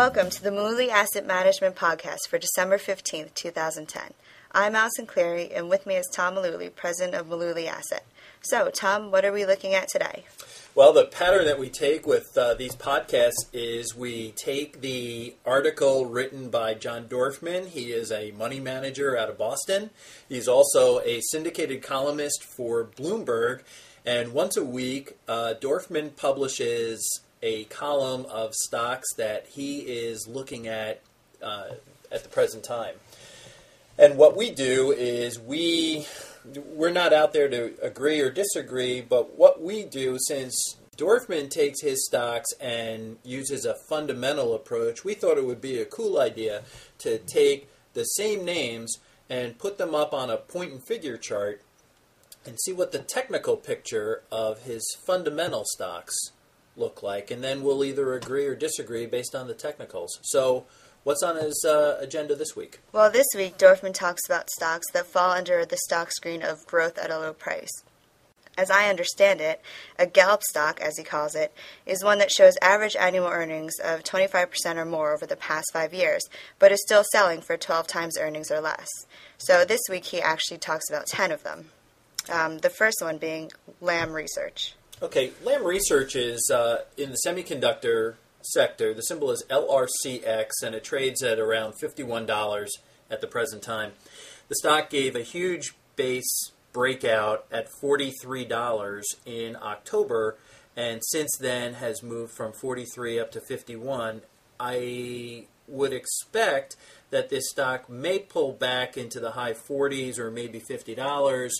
Welcome to the Mullooly Asset Management Podcast for December 15th, 2010. I'm Allison Cleary, and with me is Tom Mullooly, president of Mullooly Asset. So, Tom, what are we looking at today? Well, the pattern that we take with uh, these podcasts is we take the article written by John Dorfman. He is a money manager out of Boston. He's also a syndicated columnist for Bloomberg. And once a week, uh, Dorfman publishes a column of stocks that he is looking at uh, at the present time. And what we do is we we're not out there to agree or disagree, but what we do since Dorfman takes his stocks and uses a fundamental approach, we thought it would be a cool idea to take the same names and put them up on a point and figure chart and see what the technical picture of his fundamental stocks look like, and then we'll either agree or disagree based on the technicals. So, what's on his uh, agenda this week? Well, this week, Dorfman talks about stocks that fall under the stock screen of growth at a low price. As I understand it, a Gallup stock, as he calls it, is one that shows average annual earnings of 25% or more over the past five years, but is still selling for 12 times earnings or less. So this week he actually talks about 10 of them. Um, the first one being Lam Research. Okay, Lam Research is uh, in the semiconductor sector. The symbol is LRCX, and it trades at around $51 at the present time. The stock gave a huge base breakout at $43 in October, and since then has moved from 43 up to 51. I would expect that this stock may pull back into the high 40s or maybe $50.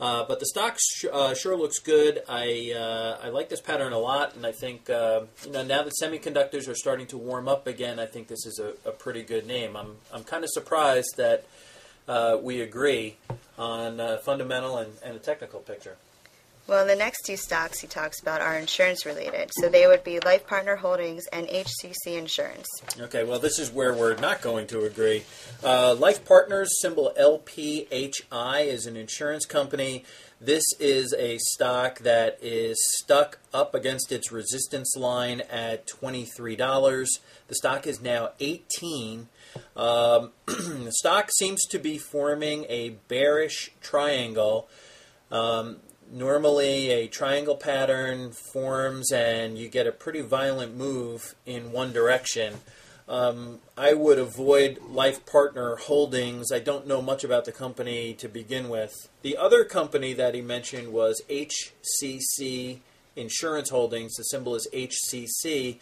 Uh, but the stock sh- uh, sure looks good. I uh, I like this pattern a lot, and I think uh, you know now that semiconductors are starting to warm up again, I think this is a, a pretty good name. I'm I'm kind of surprised that uh, we agree on uh, fundamental and, and a technical picture. Well, the next two stocks he talks about are insurance related. So they would be Life Partner Holdings and HCC Insurance. Okay, well, this is where we're not going to agree. Uh, Life Partners, symbol LPHI, is an insurance company. This is a stock that is stuck up against its resistance line at $23. The stock is now 18. Um, the stock seems to be forming a bearish triangle. Um, normally a triangle pattern forms and you get a pretty violent move in one direction. Um, I would avoid Life Partner Holdings. I don't know much about the company to begin with. The other company that he mentioned was HCC Insurance Holdings. The symbol is HCC.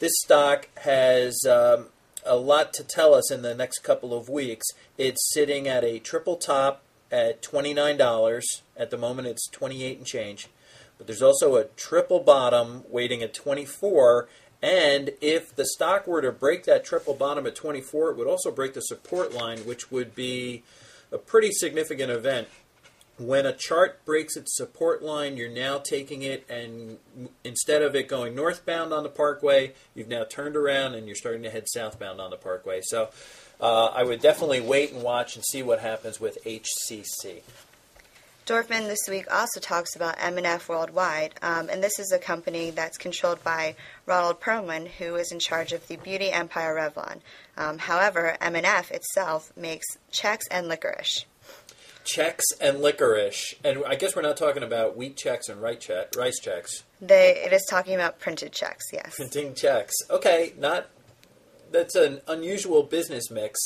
This stock has um, a lot to tell us in the next couple of weeks. It's sitting at a triple top at $29. At the moment, it's 28 and change. But there's also a triple bottom waiting at 24. And if the stock were to break that triple bottom at 24, it would also break the support line, which would be a pretty significant event. When a chart breaks its support line, you're now taking it and instead of it going northbound on the parkway, you've now turned around and you're starting to head southbound on the parkway. So uh, I would definitely wait and watch and see what happens with HCC. Dorfman this week also talks about M&F Worldwide, um, and this is a company that's controlled by Ronald Perelman, who is in charge of the beauty empire Revlon. Um, however, M&F itself makes checks and licorice. Checks and licorice, and I guess we're not talking about wheat Chex and rice Chex. They, it is talking about printed checks, yes. Printing checks. Okay, not that's an unusual business mix.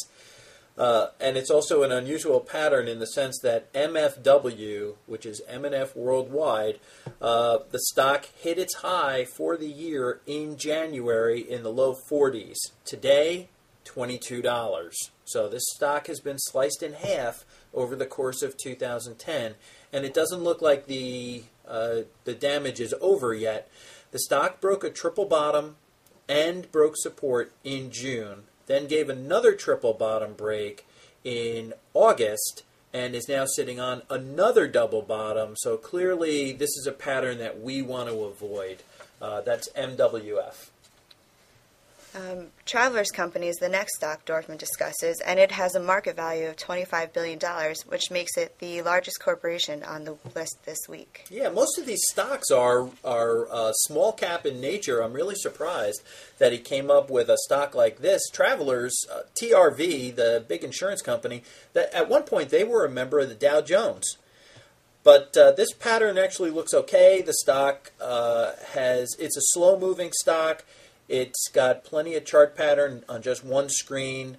Uh, and it's also an unusual pattern in the sense that MFW, which is M&F Worldwide, uh, the stock hit its high for the year in January in the low 40s. Today, $22. So this stock has been sliced in half over the course of 2010, and it doesn't look like the uh, the damage is over yet. The stock broke a triple bottom and broke support in June, then gave another triple bottom break in August, and is now sitting on another double bottom. So clearly, this is a pattern that we want to avoid. Uh, that's MWF. Um, Travelers Company is the next stock Dorfman discusses, and it has a market value of $25 billion, which makes it the largest corporation on the list this week. Yeah, most of these stocks are are uh, small cap in nature. I'm really surprised that he came up with a stock like this. Travelers, uh, TRV, the big insurance company, that at one point they were a member of the Dow Jones. But uh, this pattern actually looks okay. The stock uh, has it's a slow moving stock. It's got plenty of chart pattern on just one screen.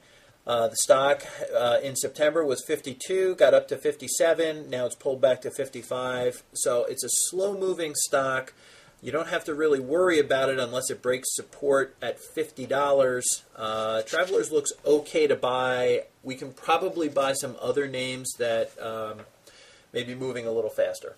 Uh, the stock uh, in September was 52, got up to 57. Now it's pulled back to 55. So it's a slow moving stock. You don't have to really worry about it unless it breaks support at $50. Uh, Travelers looks okay to buy. We can probably buy some other names that um, may be moving a little faster.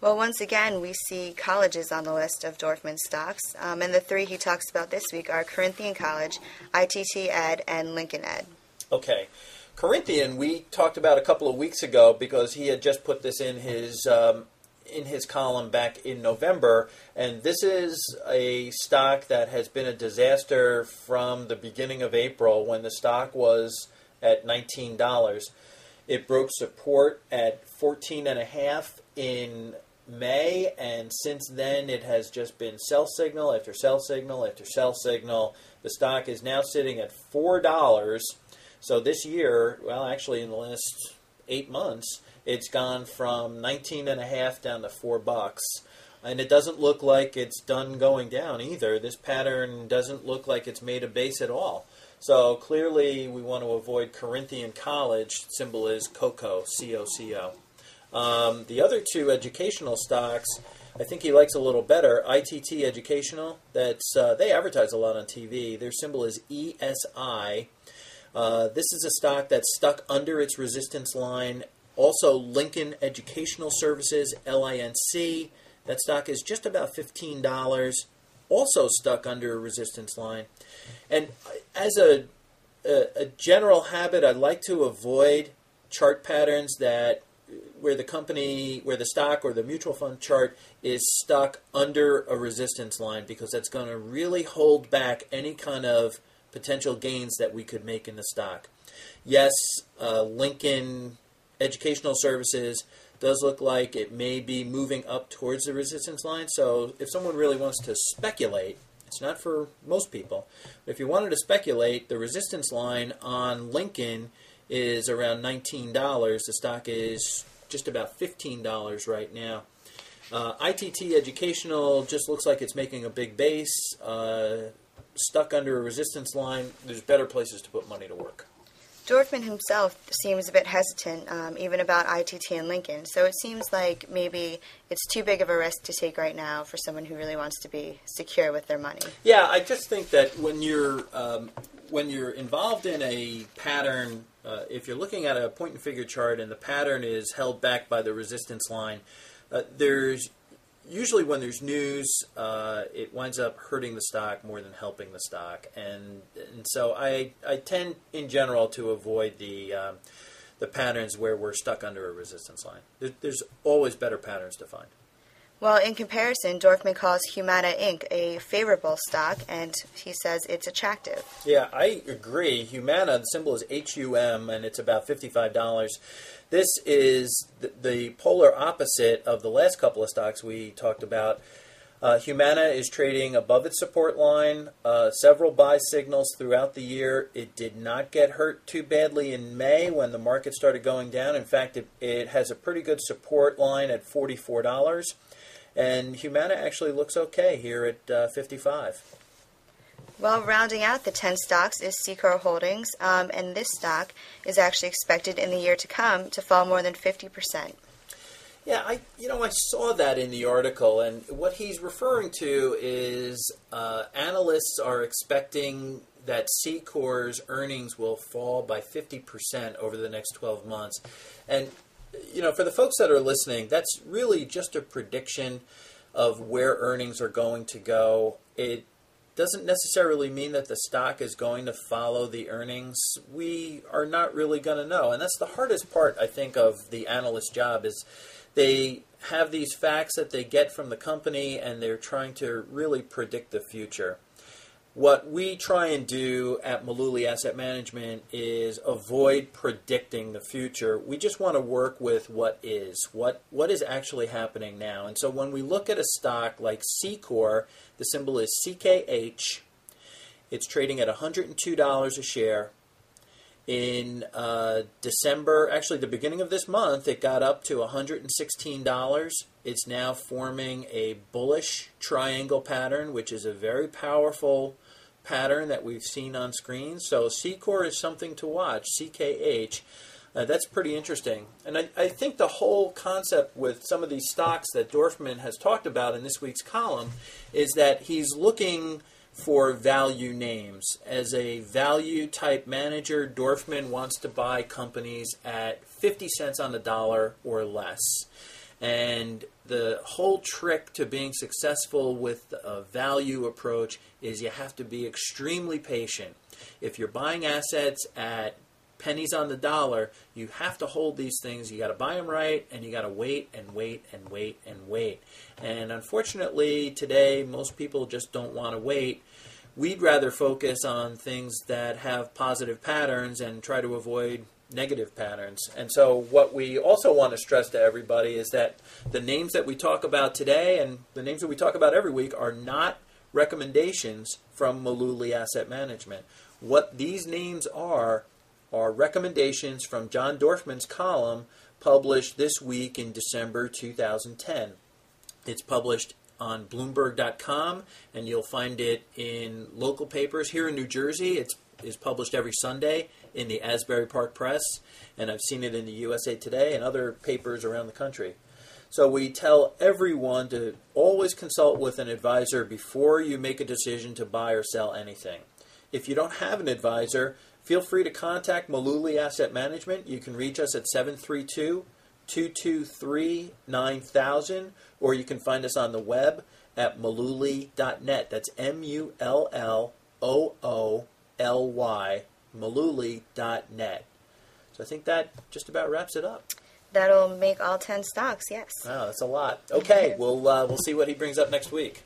Well, once again, we see colleges on the list of Dorfman stocks, um, and the three he talks about this week are Corinthian College, ITT Ed, and Lincoln Ed. Okay. Corinthian, we talked about a couple of weeks ago because he had just put this in his um, in his column back in November, and this is a stock that has been a disaster from the beginning of April when the stock was at nineteen dollars. It broke support at fourteen and a half in May, and since then it has just been sell signal after sell signal after sell signal. The stock is now sitting at four dollars. So this year, well, actually in the last eight months, it's gone from 19 and a half down to four bucks. And it doesn't look like it's done going down either. This pattern doesn't look like it's made a base at all. So clearly, we want to avoid Corinthian College. Symbol is COCO, C O C O. Um, the other two educational stocks, I think he likes a little better. ITT Educational, that's uh, they advertise a lot on TV. Their symbol is ESI. Uh, this is a stock that's stuck under its resistance line. Also, Lincoln Educational Services, LINC. That stock is just about fifteen dollars. Also stuck under a resistance line. And as a, a, a general habit, I like to avoid chart patterns that where the company, where the stock or the mutual fund chart is stuck under a resistance line because that's going to really hold back any kind of potential gains that we could make in the stock. Yes, uh, Lincoln Educational Services does look like it may be moving up towards the resistance line. So if someone really wants to speculate, it's not for most people. But if you wanted to speculate, the resistance line on Lincoln is around $19. The stock is just about $15 right now. Uh, ITT Educational just looks like it's making a big base, uh, stuck under a resistance line. There's better places to put money to work. Dorfman himself seems a bit hesitant, um, even about ITT and Lincoln. So it seems like maybe it's too big of a risk to take right now for someone who really wants to be secure with their money. Yeah, I just think that when you're um, when you're involved in a pattern uh, if you're looking at a point and figure chart and the pattern is held back by the resistance line, uh, there's usually when there's news, uh, it winds up hurting the stock more than helping the stock, and and so I I tend in general to avoid the um, the patterns where we're stuck under a resistance line. There, there's always better patterns to find. Well, in comparison, Dorfman calls Humana Inc. a favorable stock, and he says it's attractive. Yeah, I agree. Humana, the symbol is HUM, and it's about $55. This is the, the polar opposite of the last couple of stocks we talked about. Uh, Humana is trading above its support line, uh, several buy signals throughout the year. It did not get hurt too badly in May when the market started going down. In fact, it, it has a pretty good support line at $44. And Humana actually looks okay here at uh, 55. Well, rounding out the 10 stocks is Seacor Holdings, um, and this stock is actually expected in the year to come to fall more than 50%. Yeah, I you know I saw that in the article, and what he's referring to is uh, analysts are expecting that Seacor's earnings will fall by 50% over the next 12 months, and you know, for the folks that are listening, that's really just a prediction of where earnings are going to go. It doesn't necessarily mean that the stock is going to follow the earnings. We are not really going to know. And that's the hardest part, I think, of the analyst job is they have these facts that they get from the company and they're trying to really predict the future. What we try and do at Mullooly Asset Management is avoid predicting the future. We just want to work with what is, what what is actually happening now. And so when we look at a stock like Seacor, the symbol is CKH. It's trading at $102 a share. In uh, December, actually the beginning of this month, it got up to $116. It's now forming a bullish triangle pattern, which is a very powerful pattern that we've seen on screen. So Seacor is something to watch. CKH. Uh, that's pretty interesting. And I, I, think the whole concept with some of these stocks that Dorfman has talked about in this week's column is that he's looking for value names. As a value type manager, Dorfman wants to buy companies at 50 cents on the dollar or less. And the whole trick to being successful with a value approach is you have to be extremely patient. If you're buying assets at pennies on the dollar, you have to hold these things. You got to buy them right, and you got to wait and wait and wait and wait. And unfortunately, today most people just don't want to wait. We'd rather focus on things that have positive patterns and try to avoid negative patterns. And so, what we also want to stress to everybody is that the names that we talk about today and the names that we talk about every week are not recommendations from Mullooly Asset Management. What these names are are recommendations from John Dorfman's column published this week in December 2010. It's published on Bloomberg.com, and you'll find it in local papers here in New Jersey. It's is published every Sunday in the Asbury Park Press, and I've seen it in the USA Today and other papers around the country. So we tell everyone to always consult with an advisor before you make a decision to buy or sell anything. If you don't have an advisor, feel free to contact Mullooly Asset Management. You can reach us at 732 223 9000, or you can find us on the web at mullooly.net. That's M U L L O O L-Y, mullooly.net. So I think that just about wraps it up. That'll make all 10 stocks, yes. Wow, that's a lot. Okay, we'll, uh, we'll see what he brings up next week.